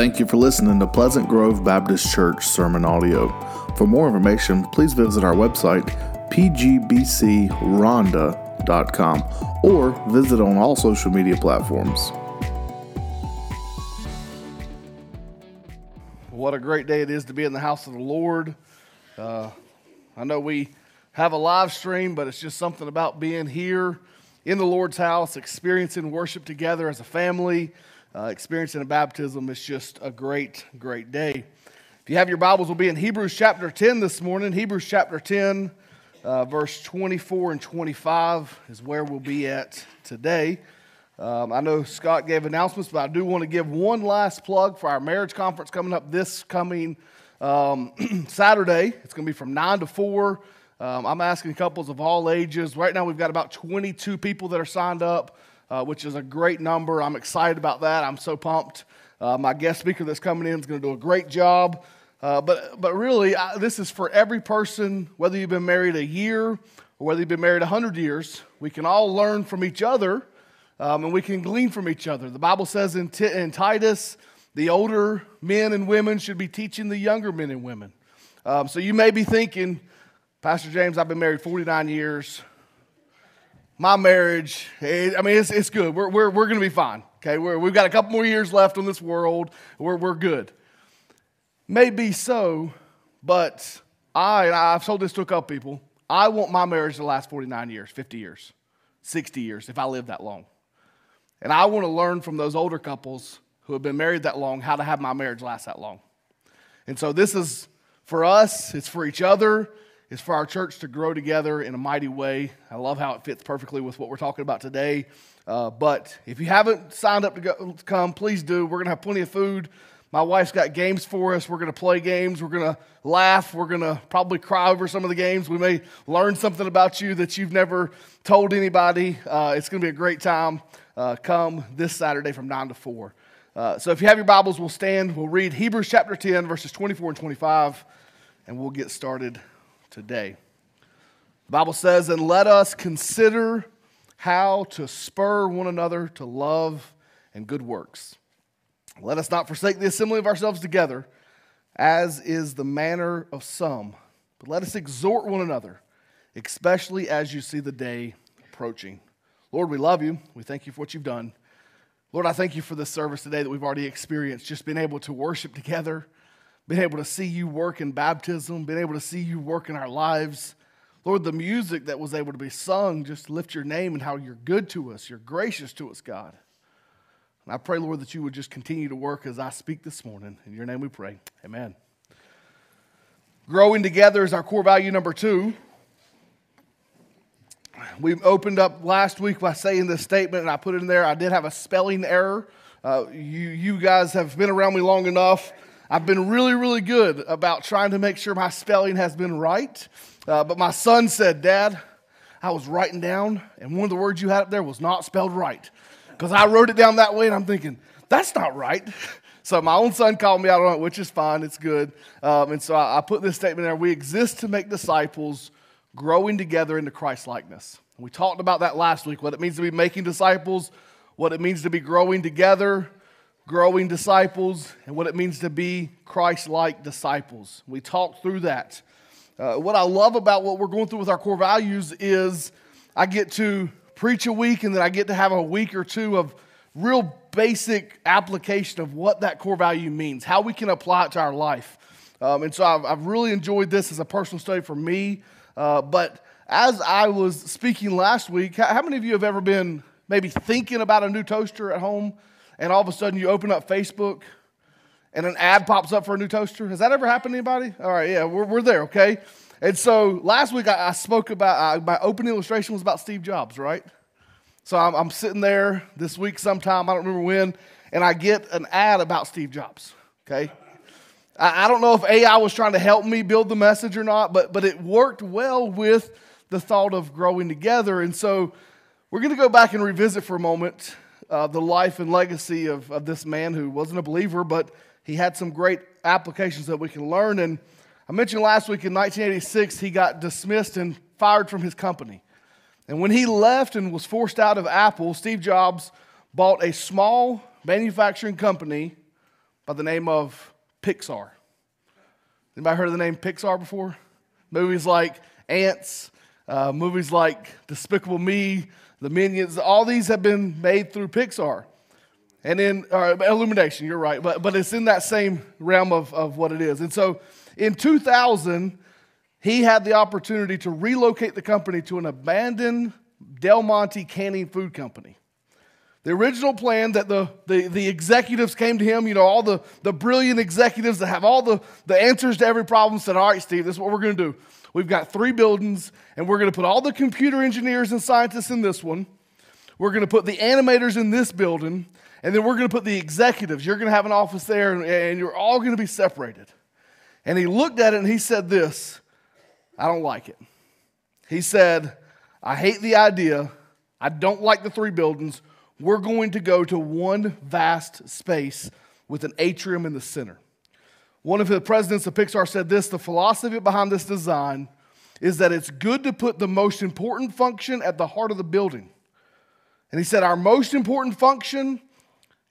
Thank you for listening to Pleasant Grove Baptist Church Sermon Audio. For more information, please visit our website, pgbcronda.com, or visit on all social media platforms. What a great day it is to be in the house of the Lord. Uh, I know we have a live stream, but it's just something about being here in the Lord's house, experiencing worship together as a family, uh, experiencing a baptism. is just a great, great day. If you have your Bibles, we'll be in Hebrews chapter 10 this morning. Hebrews chapter 10, uh, verse 24 and 25 is where we'll be at today. Um, I know Scott gave announcements, but I do want to give one last plug for our marriage conference coming up this coming um, Saturday. It's going to be from 9 to 4. Um, I'm asking couples of all ages. Right now, we've got about 22 people that are signed up, uh, which is a great number. I'm excited about that. I'm so pumped. Uh, my guest speaker that's coming in is going to do a great job. Uh, but, but really, I, this is for every person, whether you've been married a year or whether you've been married 100 years. We can all learn from each other um, and we can glean from each other. The Bible says in, T- in Titus, the older men and women should be teaching the younger men and women. Um, so you may be thinking, Pastor James, I've been married 49 years. My marriage, I mean, it's, it's good. We're, we're, we're going to be fine. Okay, we're, we've got a couple more years left on this world. We're, we're good. Maybe so, but I, I've told this to a couple people, I want my marriage to last 49 years, 50 years, 60 years, if I live that long. And I want to learn from those older couples who have been married that long how to have my marriage last that long. And so this is for us, it's for each other, it's for our church to grow together in a mighty way. I love how it fits perfectly with what we're talking about today. Uh, but if you haven't signed up to, go, to come, please do. We're going to have plenty of food. My wife's got games for us. We're going to play games. We're going to laugh. We're going to probably cry over some of the games. We may learn something about you that you've never told anybody. Uh, it's going to be a great time. Uh, come this Saturday from 9 to 4. Uh, so if you have your Bibles, we'll stand. We'll read Hebrews chapter 10, verses 24 and 25, and we'll get started today. The Bible says, And let us consider how to spur one another to love and good works. Let us not forsake the assembly of ourselves together, as is the manner of some, but let us exhort one another, especially as you see the day approaching. Lord, we love you. We thank you for what you've done. Lord, I thank you for this service today that we've already experienced, just being able to worship together, being able to see you work in baptism, been able to see you work in our lives. Lord, the music that was able to be sung, just lift your name and how you're good to us, you're gracious to us, God. And I pray, Lord, that you would just continue to work as I speak this morning. In your name we pray. Amen. Growing together is our core value number two. We opened up last week by saying this statement, and I put it in there. I did have a spelling error. Uh, you, you guys have been around me long enough. I've been really, really good about trying to make sure my spelling has been right. Uh, but my son said, Dad, I was writing down, and one of the words you had up there was not spelled right because I wrote it down that way, and I'm thinking, that's not right. So my own son called me out on it, which is fine, it's good. Um, and so I, I, put this statement there: We exist to make disciples, growing together into Christ likeness. We talked about that last week: what it means to be making disciples, what it means to be growing together, growing disciples, and what it means to be Christ-like disciples. We talked through that. Uh, what I love about what we're going through with our core values is I get to preach a week and then I get to have a week or two of real basic application of what that core value means, how we can apply it to our life. Um, and so I've, I've, really enjoyed this as a personal study for me. Uh, but as I was speaking last week, how many of you have ever been maybe thinking about a new toaster at home and all of a sudden you open up Facebook and an ad pops up for a new toaster? Has that ever happened to anybody? All right, yeah, we're, we're there, okay? And so last week I, I spoke about, my opening illustration was about Steve Jobs, right? So I'm, I'm, sitting there this week sometime, I don't remember when, and I get an ad about Steve Jobs, okay? I, I don't know if AI was trying to help me build the message or not, but, but it worked well with the thought of growing together. And so we're going to go back and revisit for a moment uh, the life and legacy of, of this man who wasn't a believer, but he had some great applications that we can learn. And I mentioned last week in 1986, he got dismissed and fired from his company. And when he left and was forced out of Apple, Steve Jobs bought a small manufacturing company by the name of Pixar. Anybody heard of the name Pixar before? Movies like Ants, uh, movies like Despicable Me, The Minions, all these have been made through Pixar. And then, uh, Illumination, you're right, but, but it's in that same realm of, of what it is. And so in 2000, he had the opportunity to relocate the company to an abandoned Del Monte canning food company. The original plan that the, the, the, executives came to him, you know, all the, the brilliant executives that have all the, the answers to every problem said, All right, Steve, this is what we're going to do. We've got three buildings, and we're going to put all the computer engineers and scientists in this one. We're going to put the animators in this building, and then we're going to put the executives. You're going to have an office there, and, you're all going to be separated. And he looked at it and he said, This, I don't like it. He said, I hate the idea. I don't like the three buildings we're going to go to one vast space with an atrium in the center. One of the presidents of Pixar said this the philosophy behind this design is that it's good to put the most important function at the heart of the building. And he said, Our most important function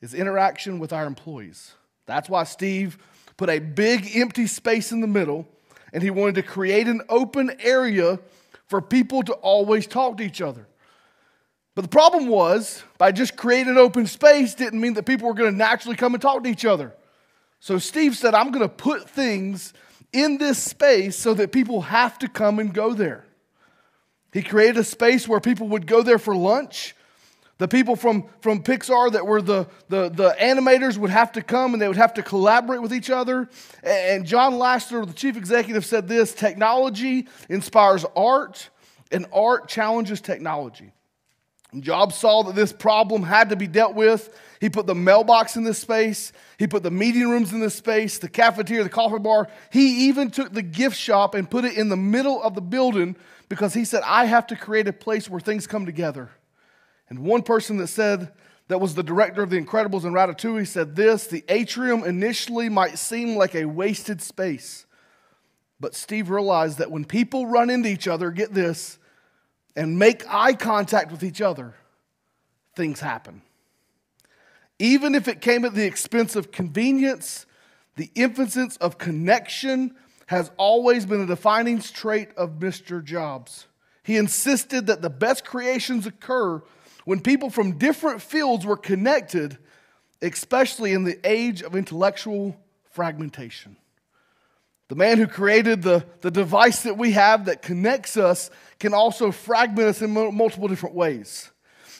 is interaction with our employees. That's why Steve put a big empty space in the middle and he wanted to create an open area for people to always talk to each other. But the problem was, by just creating an open space didn't mean that people were going to naturally come and talk to each other. So Steve said, I'm going to put things in this space so that people have to come and go there. He created a space where people would go there for lunch. The people from, from Pixar that were the, the, the animators would have to come and they would have to collaborate with each other. And John Lasseter, the chief executive, said this technology inspires art, and art challenges technology. Jobs saw that this problem had to be dealt with. He put the mailbox in this space. He put the meeting rooms in this space, the cafeteria, the coffee bar. He even took the gift shop and put it in the middle of the building because he said, I have to create a place where things come together. And one person that said, that was the director of The Incredibles and Ratatouille, said this The atrium initially might seem like a wasted space. But Steve realized that when people run into each other, get this, and make eye contact with each other, things happen. Even if it came at the expense of convenience, the emphasis of connection has always been a defining trait of Mr. Jobs. He insisted that the best creations occur when people from different fields were connected, especially in the age of intellectual fragmentation. The man who created the, the device that we have that connects us can also fragment us in multiple different ways.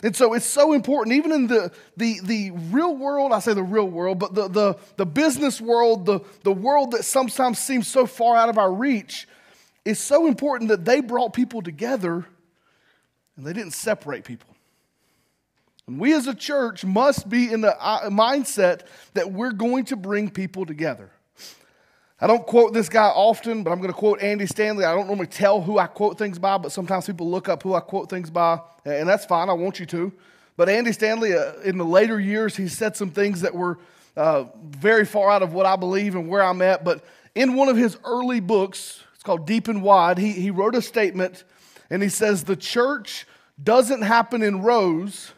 And so it's so important, even in the, the, the real world, I say the real world, but the, the, the business world, the, the world that sometimes seems so far out of our reach, it's so important that they brought people together and they didn't separate people. And we as a church must be in the uh, mindset that we're going to bring people together. I don't quote this guy often, but I'm going to quote Andy Stanley. I don't normally tell who I quote things by, but sometimes people look up who I quote things by, and that's fine. I want you to. But Andy Stanley, uh, in the later years, he said some things that were uh, very far out of what I believe and where I'm at. But in one of his early books, it's called Deep and Wide, he, he wrote a statement, and he says, The church doesn't happen in rows,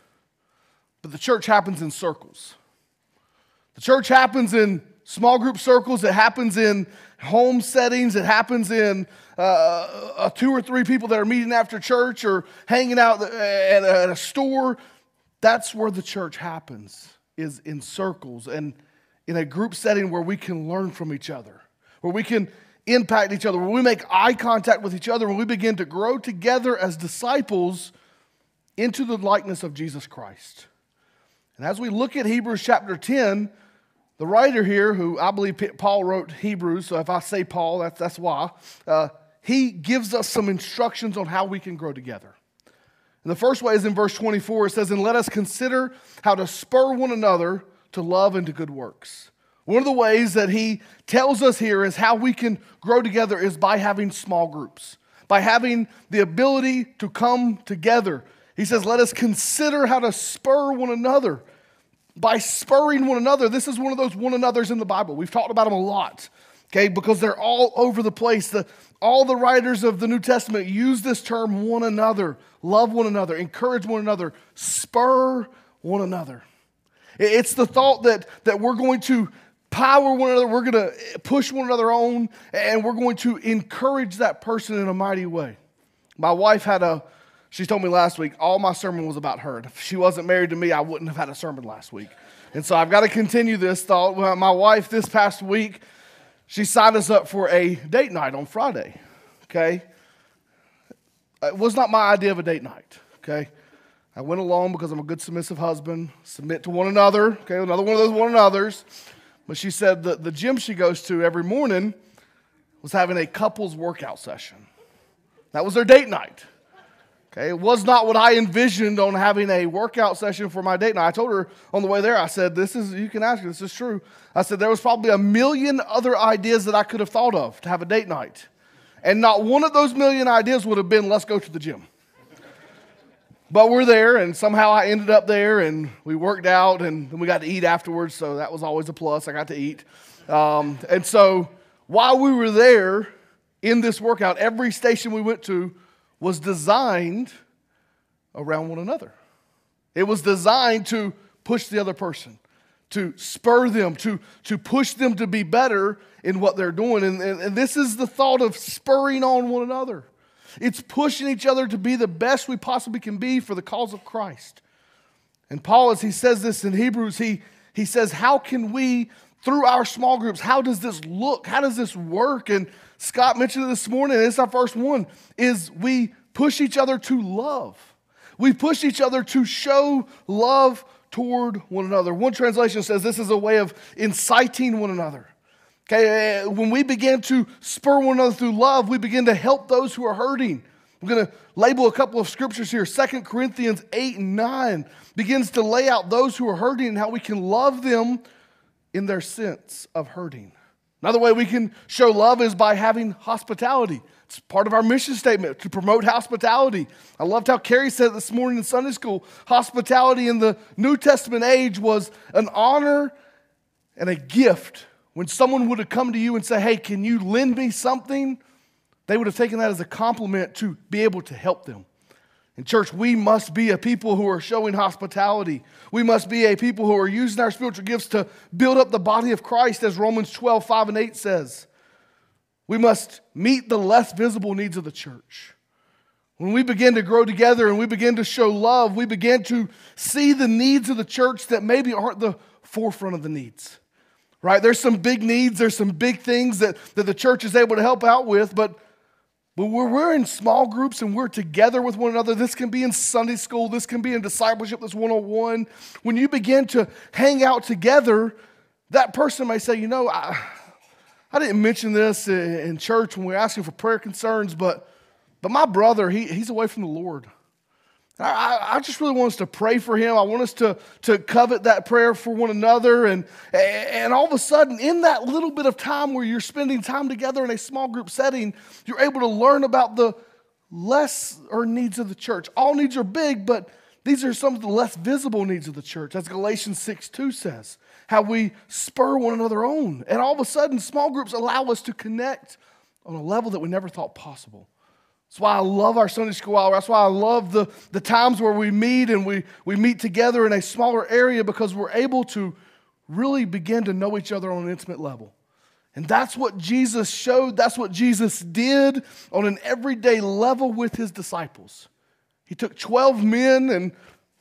but the church happens in circles. The church happens in small group circles. It happens in home settings. It happens in uh, two or three people that are meeting after church or hanging out at a, at a store. That's where the church happens, is in circles and in a group setting where we can learn from each other, where we can impact each other, where we make eye contact with each other, when we begin to grow together as disciples into the likeness of Jesus Christ. And as we look at Hebrews chapter 10, the writer here, who I believe Paul wrote Hebrews, so if I say Paul, that's, that's why, uh, he gives us some instructions on how we can grow together. And the first way is in verse 24. It says, And let us consider how to spur one another to love and to good works. One of the ways that he tells us here is how we can grow together is by having small groups, by having the ability to come together. He says, Let us consider how to spur one another by spurring one another. This is one of those one another's in the Bible. We've talked about them a lot, okay, because they're all over the place. The, all the writers of the New Testament use this term one another, love one another, encourage one another, spur one another. It's the thought that, that we're going to power one another. We're going to push one another on, and we're going to encourage that person in a mighty way. My wife had a, she told me last week, all my sermon was about her. If she wasn't married to me, I wouldn't have had a sermon last week. And so I've got to continue this thought. Uh, my wife, this past week, she signed us up for a date night on Friday. Okay? It was not my idea of a date night. Okay? I went along because I'm a good submissive husband, submit to one another. Okay, another one of those one another's. But she said that the gym she goes to every morning was having a couples workout session. That was their date night. Okay, it was not what I envisioned on having a workout session for my date night. I told her on the way there, I said, This is, you can ask, her, this is true. I said, There was probably a million other ideas that I could have thought of to have a date night. And not one of those million ideas would have been, Let's go to the gym. But we're there, and somehow I ended up there, and we worked out, and then we got to eat afterwards, so that was always a plus. I got to eat. Um, and so while we were there in this workout, every station we went to was designed around one another. It was designed to push the other person, to spur them, to, to push them to be better in what they're doing. And, and, and this is the thought of spurring on one another. It's pushing each other to be the best we possibly can be for the cause of Christ. And Paul, as he says this in Hebrews, he, he says, How can we, through our small groups, how does this look? How does this work? And Scott mentioned it this morning, and it's our first one, is we push each other to love. We push each other to show love toward one another. One translation says this is a way of inciting one another. Okay, uh, when we begin to spur one another through love, we begin to help those who are hurting. I'm going to label a couple of scriptures here. Second Corinthians 8 and 9 begins to lay out those who are hurting and how we can love them in their sense of hurting. Another way we can show love is by having hospitality. It's part of our mission statement to promote hospitality. I loved how Carrie said this morning in Sunday school hospitality in the New Testament age was an honor and a gift when someone would have come to you and say, Hey, can you lend me something? They would have taken that as a compliment to be able to help them. In church, we must be a people who are showing hospitality. We must be a people who are using our spiritual gifts to build up the body of Christ, as Romans 12, 5 and 8 says. We must meet the less visible needs of the church. When we begin to grow together and we begin to show love, we begin to see the needs of the church that maybe aren't the forefront of the needs right? There's some big needs, there's some big things that, that the church is able to help out with, but when we're in small groups and we're together with one another, this can be in Sunday school, this can be in discipleship, this one on one. When you begin to hang out together, that person may say, you know, I, I didn't mention this in church when we were asking for prayer concerns, but, but my brother, he, he's away from the Lord. I, I, just really want us to pray for him. I want us to, to covet that prayer for one another. And, and all of a sudden, in that little bit of time where you're spending time together in a small group setting, you're able to learn about the lesser needs of the church. All needs are big, but these are some of the less visible needs of the church, as Galatians 6 2 says, how we spur one another on. And all of a sudden, small groups allow us to connect on a level that we never thought possible. That's why I love our Sunday school hour. That's why I love the, the times where we meet and we, we meet together in a smaller area because we're able to really begin to know each other on an intimate level. And that's what Jesus showed. That's what Jesus did on an everyday level with his disciples. He took 12 men, and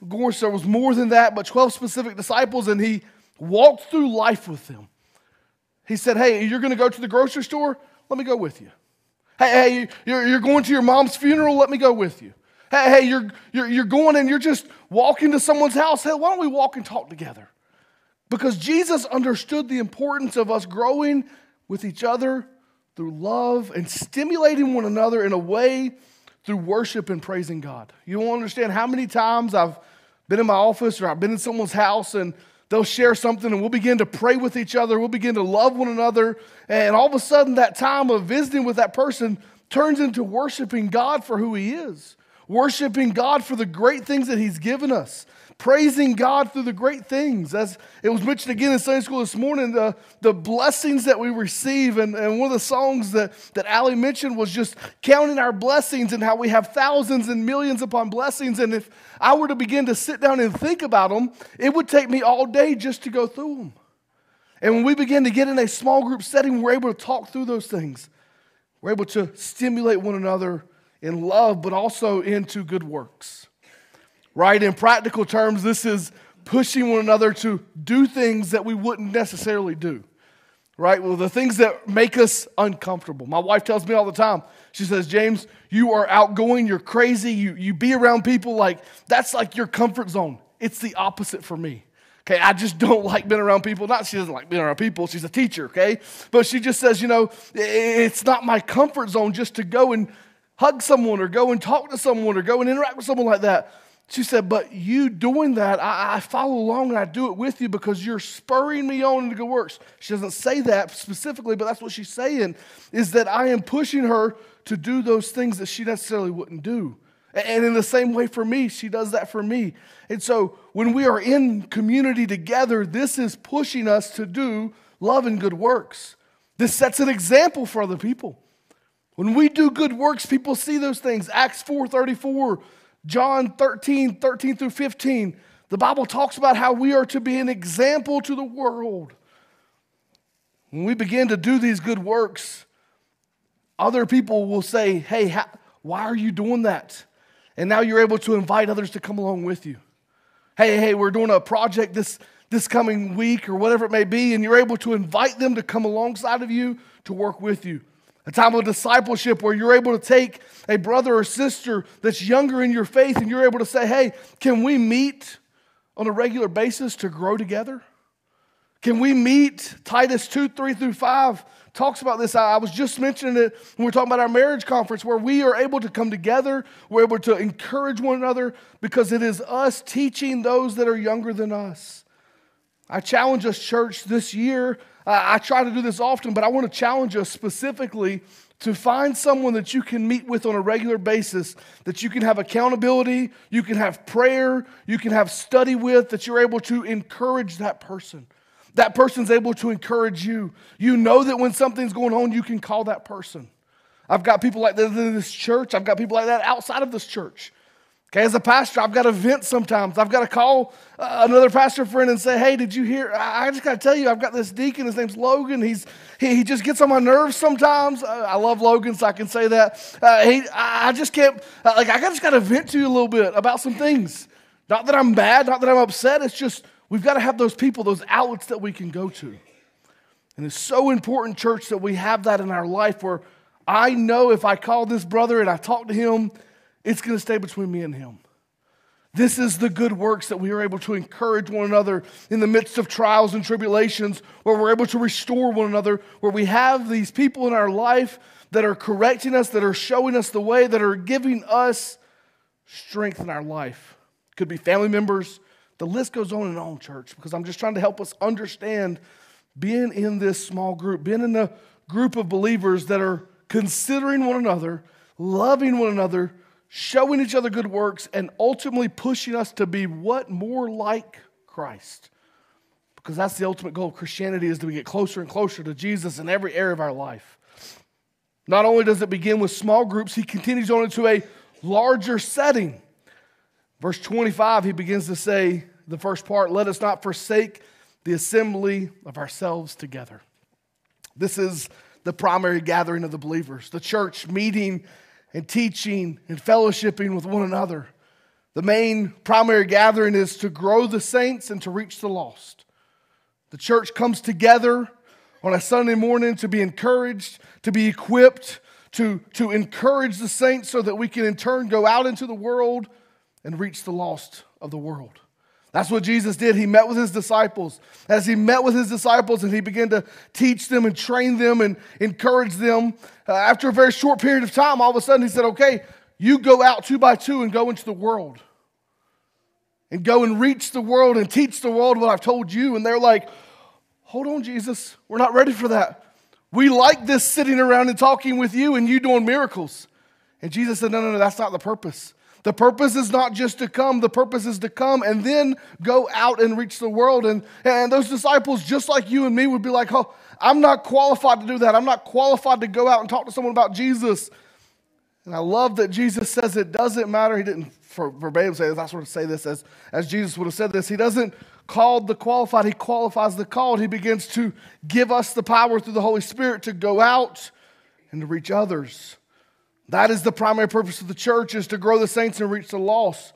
of course, there was more than that, but 12 specific disciples, and he walked through life with them. He said, Hey, you're going to go to the grocery store? Let me go with you. Hey, hey, you're, going to your mom's funeral? Let me go with you. Hey, hey, you're, you're, you're going and you're just walking to someone's house. Hey, why don't we walk and talk together? Because Jesus understood the importance of us growing with each other through love and stimulating one another in a way through worship and praising God. You don't understand how many times I've been in my office or I've been in someone's house and they'll share something and we'll begin to pray with each other. We'll begin to love one another. And all of a sudden, that time of visiting with that person turns into worshiping God for who He is, worshiping God for the great things that He's given us, praising God through the great things. As it was mentioned again in Sunday school this morning, the, the blessings that we receive. And, and one of the songs that, that Allie mentioned was just counting our blessings and how we have thousands and millions upon blessings. And if I were to begin to sit down and think about them, it would take me all day just to go through them. And when we begin to get in a small group setting, we're able to talk through those things. We're able to stimulate one another in love, but also into good works. Right? In practical terms, this is pushing one another to do things that we wouldn't necessarily do. Right? Well, the things that make us uncomfortable. My wife tells me all the time, she says, James, you are outgoing, you're crazy, you, you be around people like that's like your comfort zone. It's the opposite for me. Okay, I just don't like being around people. Not she doesn't like being around people, she's a teacher, okay? But she just says, you know, it's not my comfort zone just to go and hug someone or go and talk to someone or go and interact with someone like that. She said, But you doing that, I, I, follow along and I do it with you because you're spurring me on into good works. She doesn't say that specifically, but that's what she's saying is that I am pushing her to do those things that she necessarily wouldn't do. And in the same way for me, she does that for me. And so when we are in community together, this is pushing us to do love and good works. This sets an example for other people. When we do good works, people see those things. Acts 4:34 John 13, 13 through 15, the Bible talks about how we are to be an example to the world. When we begin to do these good works, other people will say, Hey, how, why are you doing that? And now you're able to invite others to come along with you. Hey, hey, we're doing a project this, this coming week or whatever it may be, and you're able to invite them to come alongside of you to work with you a time of discipleship where you're able to take a brother or sister that's younger in your faith and you're able to say, hey, can we meet on a regular basis to grow together? Can we meet? Titus 2, 3 through 5 talks about this. I was just mentioning it when we are talking about our marriage conference, where we are able to come together, we're able to encourage one another because it is us teaching those that are younger than us. I challenge us, church, this year I try to do this often, but I want to challenge us specifically to find someone that you can meet with on a regular basis, that you can have accountability, you can have prayer, you can have study with, that you're able to encourage that person. That person's able to encourage you. You know that when something's going on, you can call that person. I've got people like that in this church, I've got people like that outside of this church. Okay, as a pastor, I've got to vent sometimes. I've got to call uh, another pastor friend and say, "Hey, did you hear? I, I just got to tell you, I've got this deacon. His name's Logan. He's he, he just gets on my nerves sometimes. Uh, I love Logan, so I can say that. Uh, he, I just can't uh, like I just got to vent to you a little bit about some things. Not that I'm bad, not that I'm upset. It's just we've got to have those people, those outlets that we can go to. And it's so important, church, that we have that in our life where I know if I call this brother and I talk to him it's going to stay between me and him. This is the good works that we are able to encourage one another in the midst of trials and tribulations, where we're able to restore one another, where we have these people in our life that are correcting us, that are showing us the way, that are giving us strength in our life. Could be family members. The list goes on and on, church, because I'm just trying to help us understand being in this small group, being in a group of believers that are considering one another, loving one another, showing each other good works, and ultimately pushing us to be what? More like Christ. Because that's the ultimate goal of Christianity is to get closer and closer to Jesus in every area of our life. Not only does it begin with small groups, he continues on into a larger setting. Verse 25, he begins to say, the first part, let us not forsake the assembly of ourselves together. This is the primary gathering of the believers, the church meeting and teaching and fellowshipping with one another. The main primary gathering is to grow the saints and to reach the lost. The church comes together on a Sunday morning to be encouraged, to be equipped, to, to encourage the saints so that we can in turn go out into the world and reach the lost of the world. That's what Jesus did. He met with his disciples. As he met with his disciples and he began to teach them and train them and encourage them, uh, after a very short period of time, all of a sudden he said, Okay, you go out two by two and go into the world. And go and reach the world and teach the world what I've told you. And they're like, Hold on, Jesus, we're not ready for that. We like this sitting around and talking with you and you doing miracles. And Jesus said, No, no, no, that's not the purpose. The purpose is not just to come, the purpose is to come and then go out and reach the world. And, and those disciples, just like you and me, would be like, oh, I'm not qualified to do that. I'm not qualified to go out and talk to someone about Jesus. And I love that Jesus says it doesn't matter. He didn't verbatim say this. I sort of say this as, as Jesus would have said this. He doesn't call the qualified, he qualifies the called. He begins to give us the power through the Holy Spirit to go out and to reach others. That is the primary purpose of the church is to grow the saints and reach the lost.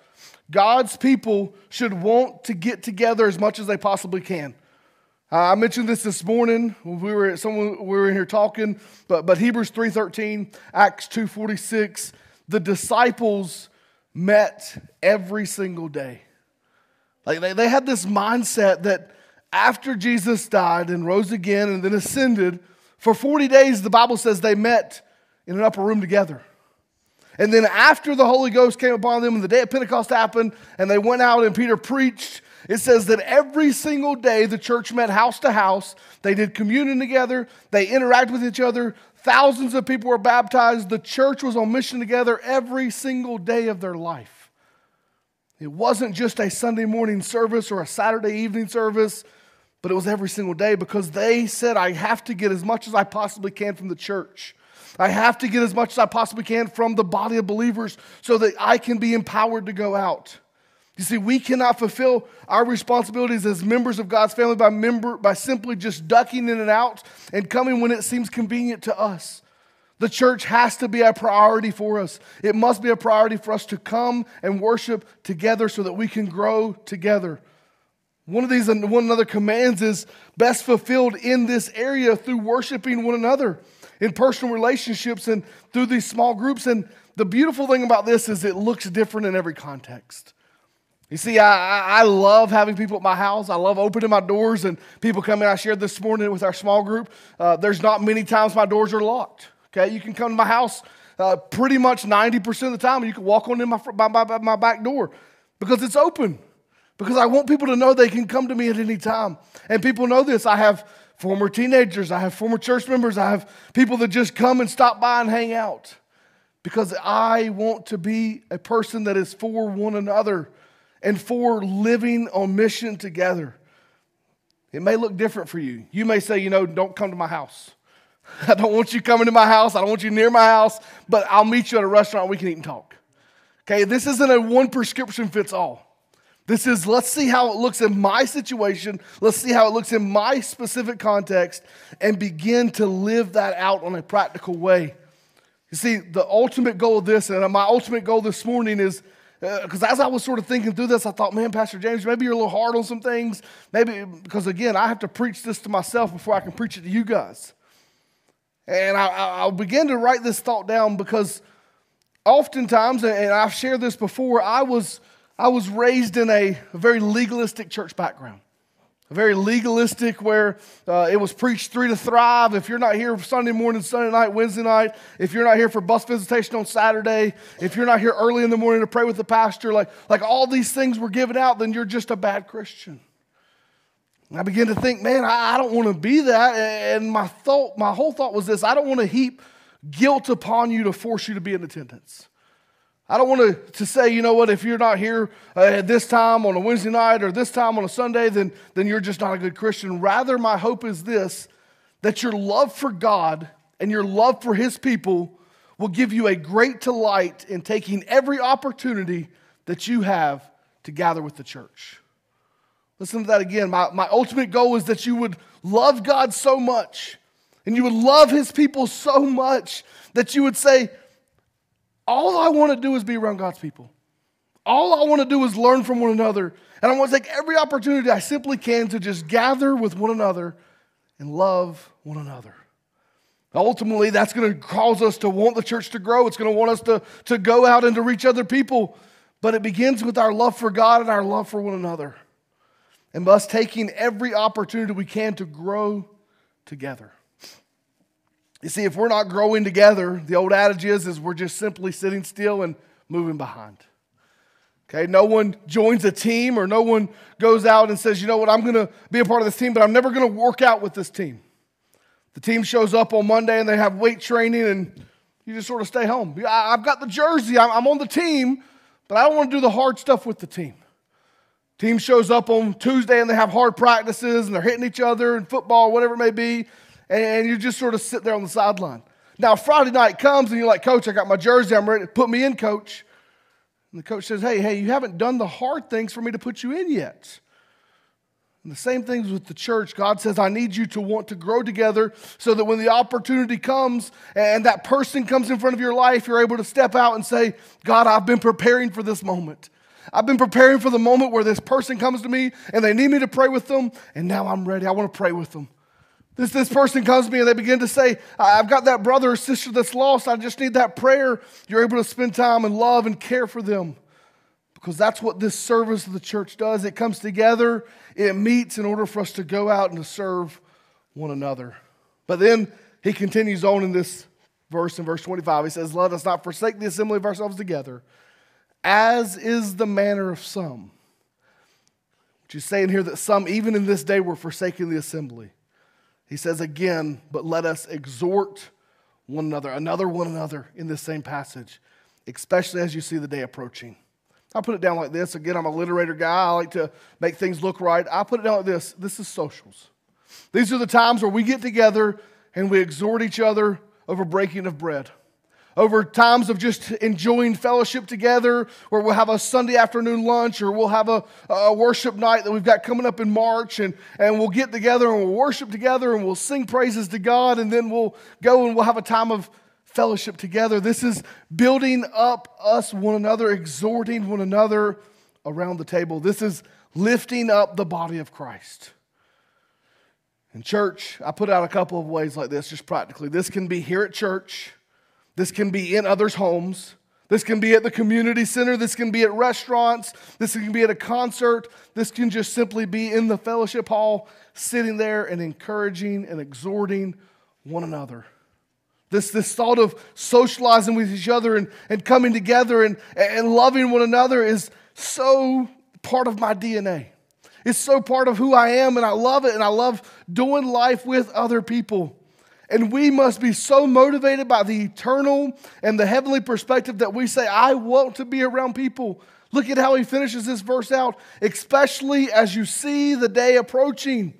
God's people should want to get together as much as they possibly can. Uh, I mentioned this this morning when we were someone we were in here talking, but but Hebrews three thirteen, Acts two forty six, the disciples met every single day. Like they, they had this mindset that after Jesus died and rose again and then ascended, for 40 days, the Bible says they met in an upper room together. And then after the Holy Ghost came upon them and the day of Pentecost happened and they went out and Peter preached, it says that every single day the church met house to house. They did communion together, they interacted with each other. Thousands of people were baptized. The church was on mission together every single day of their life. It wasn't just a Sunday morning service or a Saturday evening service, but it was every single day because they said, I have to get as much as I possibly can from the church. I have to get as much as I possibly can from the body of believers so that I can be empowered to go out. You see, we cannot fulfill our responsibilities as members of God's family by, member, by simply just ducking in and out and coming when it seems convenient to us. The church has to be a priority for us. It must be a priority for us to come and worship together so that we can grow together. One of these one another commands is best fulfilled in this area through worshiping one another in personal relationships and through these small groups. And the beautiful thing about this is it looks different in every context. You see, I, I love having people at my house. I love opening my doors and people come in. I shared this morning with our small group. Uh, there's not many times my doors are locked. Okay, you can come to my house uh, pretty much 90% of the time and you can walk on in my, my, my, my back door because it's open. Because I want people to know they can come to me at any time. And people know this. I have former teenagers, I have former church members, I have people that just come and stop by and hang out because I want to be a person that is for one another and for living on mission together. It may look different for you. You may say, you know, don't come to my house. I don't want you coming to my house. I don't want you near my house, but I'll meet you at a restaurant. We can eat and talk. Okay, this isn't a one prescription fits all. This is, let's see how it looks in my situation. Let's see how it looks in my specific context and begin to live that out on a practical way. You see, the ultimate goal of this, and my ultimate goal this morning is because uh, as I was sort of thinking through this, I thought, man, Pastor James, maybe you're a little hard on some things. Maybe, because again, I have to preach this to myself before I can preach it to you guys. And I, I, I began to write this thought down because oftentimes, and I've shared this before, I was I was raised in a, very legalistic church background. A very legalistic, where uh, it was preached three to thrive. If you're not here Sunday morning, Sunday night, Wednesday night, if you're not here for bus visitation on Saturday, if you're not here early in the morning to pray with the pastor, like, like all these things were given out, then you're just a bad Christian. And I began to think, man, I, I don't want to be that. And my thought, my whole thought was this: I don't want to heap guilt upon you to force you to be in attendance. I don't want to, to say, you know what, if you're not here uh, at this time on a Wednesday night or this time on a Sunday, then, then you're just not a good Christian. Rather, my hope is this that your love for God and your love for His people will give you a great delight in taking every opportunity that you have to gather with the church. Listen to that again. My, my ultimate goal is that you would love God so much and you would love His people so much that you would say, all I want to do is be around God's people. All I want to do is learn from one another. And I want to take every opportunity I simply can to just gather with one another and love one another. Ultimately, that's going to cause us to want the church to grow. It's going to want us to, to go out and to reach other people. But it begins with our love for God and our love for one another. And us taking every opportunity we can to grow together. You see, if we're not growing together, the old adage is, is we're just simply sitting still and moving behind. Okay, no one joins a team or no one goes out and says, you know what, I'm going to be a part of this team, but I'm never going to work out with this team. The team shows up on Monday and they have weight training and you just sort of stay home. I've got the jersey, I'm on the team, but I don't want to do the hard stuff with the team. Team shows up on Tuesday and they have hard practices and they're hitting each other in football, whatever it may be and you just sort of sit there on the sideline. Now, Friday night comes and you're like, Coach, I got my jersey, I'm ready. Put me in, Coach. And the coach says, Hey, hey, you haven't done the hard things for me to put you in yet. And the same things with the church. God says, I need you to want to grow together so that when the opportunity comes and that person comes in front of your life, you're able to step out and say, God, I've been preparing for this moment. I've been preparing for the moment where this person comes to me and they need me to pray with them, and now I'm ready. I want to pray with them. This, this person comes to me and they begin to say, I've got that brother or sister that's lost. I just need that prayer. You're able to spend time and love and care for them because that's what this service of the church does. It comes together, it meets in order for us to go out and to serve one another. But then he continues on in this verse, in verse 25. He says, Let us not forsake the assembly of ourselves together, as is the manner of some. Which is saying here that some, even in this day, were forsaking the assembly. He says again, but let us exhort one another, another one another in this same passage, especially as you see the day approaching. I put it down like this. Again, I'm a literator guy. I like to make things look right. I put it down like this this is socials. These are the times where we get together and we exhort each other over breaking of bread. Over times of just enjoying fellowship together, where we'll have a Sunday afternoon lunch or we'll have a, a worship night that we've got coming up in March, and, and we'll get together and we'll worship together and we'll sing praises to God, and then we'll go and we'll have a time of fellowship together. This is building up us one another, exhorting one another around the table. This is lifting up the body of Christ. In church, I put out a couple of ways like this, just practically. This can be here at church, this can be in others' homes. This can be at the community center. This can be at restaurants. This can be at a concert. This can just simply be in the fellowship hall, sitting there and encouraging and exhorting one another. This, this thought of socializing with each other and, and coming together and, and loving one another is so part of my DNA. It's so part of who I am, and I love it, and I love doing life with other people. And we must be so motivated by the eternal and the heavenly perspective that we say, I want to be around people. Look at how he finishes this verse out, especially as you see the day approaching.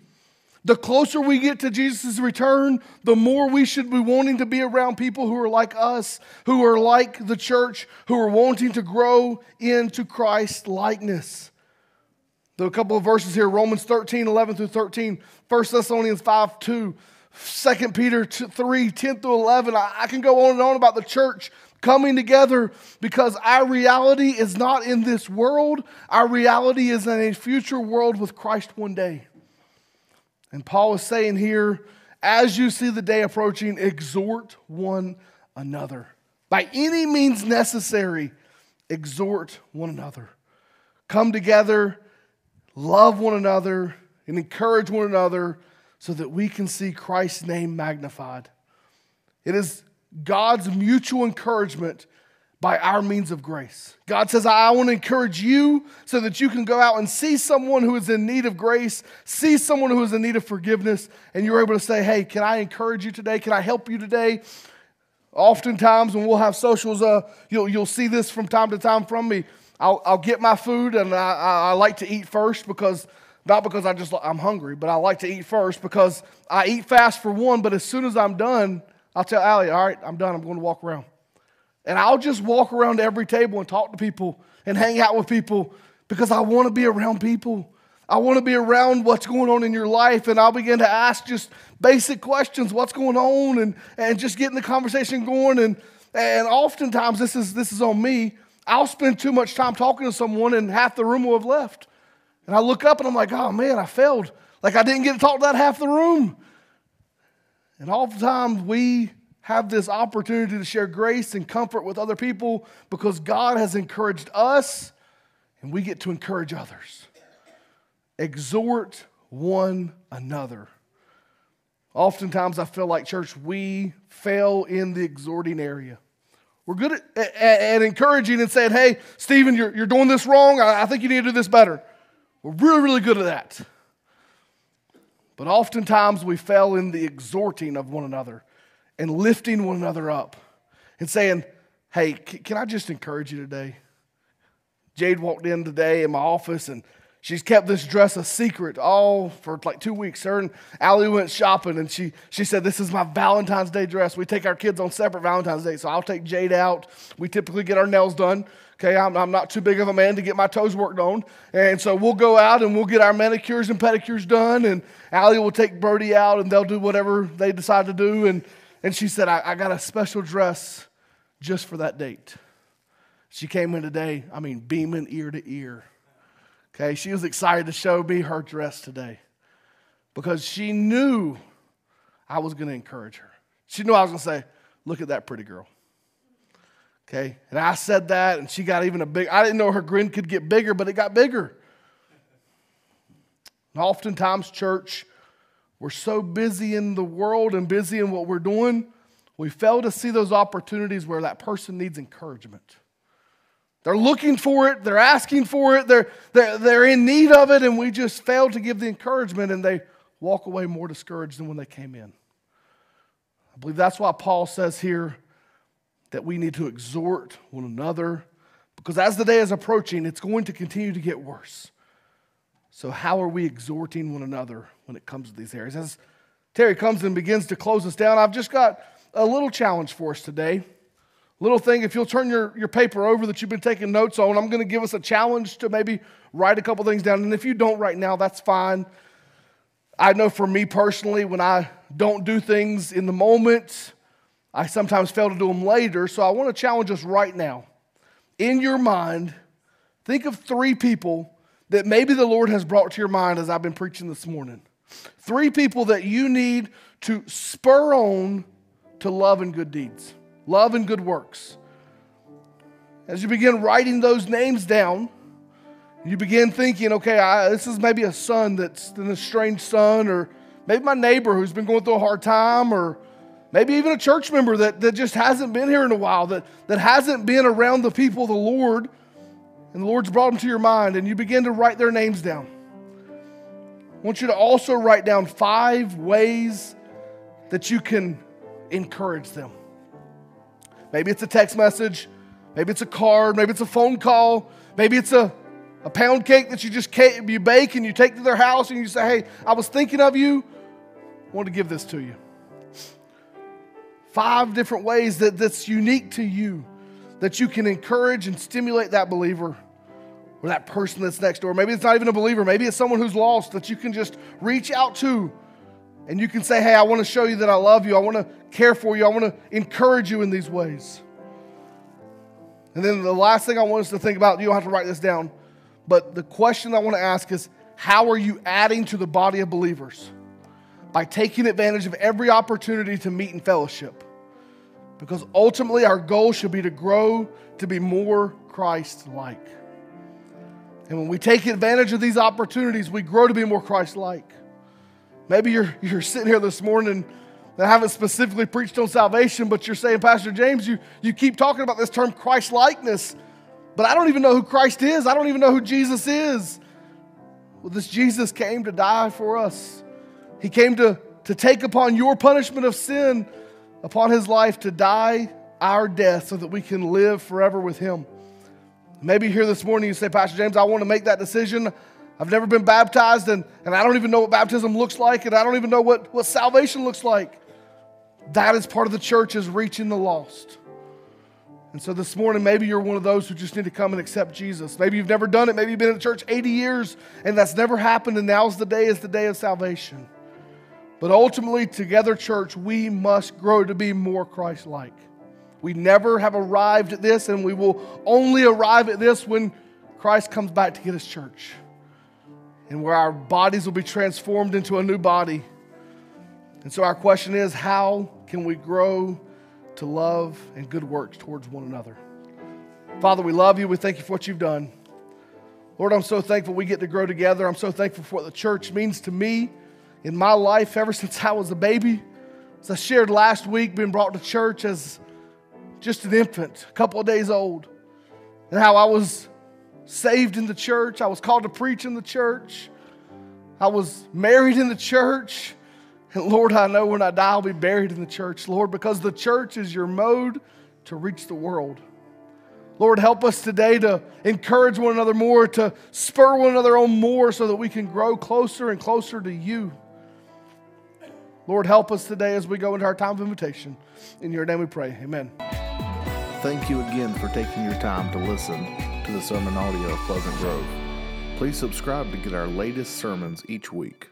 The closer we get to Jesus' return, the more we should be wanting to be around people who are like us, who are like the church, who are wanting to grow into Christ likeness. There are a couple of verses here Romans 13, 11 through 13, 1 Thessalonians 5, 2, 2 Peter 3, 10 through 11. I can go on and on about the church coming together because our reality is not in this world. Our reality is in a future world with Christ one day. And Paul is saying here, as you see the day approaching, exhort one another. By any means necessary, exhort one another. Come together, love one another, and encourage one another so that we can see Christ's name magnified. It is God's mutual encouragement by our means of grace. God says, I want to encourage you so that you can go out and see someone who is in need of grace, see someone who is in need of forgiveness, and you're able to say, Hey, can I encourage you today? Can I help you today? Oftentimes, when we'll have socials, uh, you'll, you'll see this from time to time from me. I'll, I'll get my food, and I, I, I like to eat first because not because I just I'm hungry, but I like to eat first because I eat fast for one. But as soon as I'm done, I'll tell Allie, all right, I'm done. I'm going to walk around. And I'll just walk around every table and talk to people and hang out with people because I want to be around people. I want to be around what's going on in your life, and I'll begin to ask just basic questions what's going on, and, and just getting the conversation going. And, and oftentimes, this is, this is on me. I'll spend too much time talking to someone, and half the room will have left. And I look up and I'm like, oh man, I failed. Like I didn't get to talk to that half the room. And oftentimes, we have this opportunity to share grace and comfort with other people because God has encouraged us and we get to encourage others. Exhort one another. Oftentimes, I feel like, church, we fail in the exhorting area. We're good at, at, at encouraging and saying, hey, Stephen, you're, you're doing this wrong. I, I think you need to do this better. We're really, really good at that. But oftentimes, we fail in the exhorting of one another and lifting one another up and saying, Hey, can I just encourage you today? Jade walked in today in my office and she's kept this dress a secret all for like two weeks. Her and Allie went shopping and she, she said, This is my Valentine's Day dress. We take our kids on separate Valentine's Day. So I'll take Jade out. We typically get our nails done Okay, I'm, I'm not too big of a man to get my toes worked on. And so we'll go out and we'll get our manicures and pedicures done. And Allie will take Brody out and they'll do whatever they decide to do. And, and she said, I, I got a special dress just for that date. She came in today, I mean, beaming ear to ear. Okay, she was excited to show me her dress today because she knew I was going to encourage her. She knew I was going to say, Look at that pretty girl. Okay, and I said that, and she got even a big, I didn't know her grin could get bigger, but it got bigger. And oftentimes, church, we're so busy in the world and busy in what we're doing, we fail to see those opportunities where that person needs encouragement. They're looking for it, they're asking for it, they're, they're, they're in need of it, and we just fail to give the encouragement and they walk away more discouraged than when they came in. I believe that's why Paul says here that we need to exhort one another because as the day is approaching, it's going to continue to get worse. So, how are we exhorting one another when it comes to these areas? As Terry comes and begins to close us down, I've just got a little challenge for us today. Little thing, if you'll turn your, your paper over that you've been taking notes on, I'm going to give us a challenge to maybe write a couple things down. And if you don't right now, that's fine. I know for me personally, when I don't do things in the moment, I sometimes fail to do them later. So I want to challenge us right now. In your mind, think of three people that maybe the Lord has brought to your mind as I've been preaching this morning. Three people that you need to spur on to love and good deeds love and good works. As you begin writing those names down, you begin thinking, okay, I, this is maybe a son that's an estranged son, or maybe my neighbor who's been going through a hard time, or maybe even a church member that, that just hasn't been here in a while, that, that hasn't been around the people of the Lord, and the Lord's brought them to your mind, and you begin to write their names down. I want you to also write down five ways that you can encourage them. Maybe it's a text message. Maybe it's a card. Maybe it's a phone call. Maybe it's a, a pound cake that you just you bake and you take to their house and you say, hey, I was thinking of you. I want to give this to you. Five different ways that, that's unique to you that you can encourage and stimulate that believer or that person that's next door. Maybe it's not even a believer. Maybe it's someone who's lost that you can just reach out to and you can say, Hey, I want to show you that I love you. I want to care for you. I want to encourage you in these ways. And then the last thing I want us to think about, you don't have to write this down, but the question I want to ask is how are you adding to the body of believers? By taking advantage of every opportunity to meet in fellowship. Because ultimately, our goal should be to grow to be more Christ like. And when we take advantage of these opportunities, we grow to be more Christ like. Maybe you're, you're sitting here this morning and I haven't specifically preached on salvation, but you're saying, Pastor James, you, you keep talking about this term Christ likeness, but I don't even know who Christ is. I don't even know who Jesus is. Well, this Jesus came to die for us. He came to, to take upon your punishment of sin upon his life to die our death so that we can live forever with him. Maybe here this morning you say, Pastor James, I want to make that decision. I've never been baptized, and, and I don't even know what baptism looks like, and I don't even know what, what salvation looks like. That is part of the church is reaching the lost. And so this morning, maybe you're one of those who just need to come and accept Jesus. Maybe you've never done it. Maybe you've been in the church 80 years and that's never happened, and now's the day is the day of salvation. But ultimately, together, church, we must grow to be more Christ like. We never have arrived at this, and we will only arrive at this when Christ comes back to get his church and where our bodies will be transformed into a new body. And so, our question is how can we grow to love and good works towards one another? Father, we love you. We thank you for what you've done. Lord, I'm so thankful we get to grow together. I'm so thankful for what the church means to me in my life ever since I was a baby. As I shared last week, being brought to church as just an infant, a couple of days old, and how I was saved in the church. I was called to preach in the church. I was married in the church. And Lord, I know when I die, I'll be buried in the church, Lord, because the church is your mode to reach the world. Lord, help us today to encourage one another more, to spur one another on more so that we can grow closer and closer to you. Lord, help us today as we go into our time of invitation. In your name we pray. Amen. Thank you again for taking your time to listen to the sermon audio of Pleasant Grove. Please subscribe to get our latest sermons each week.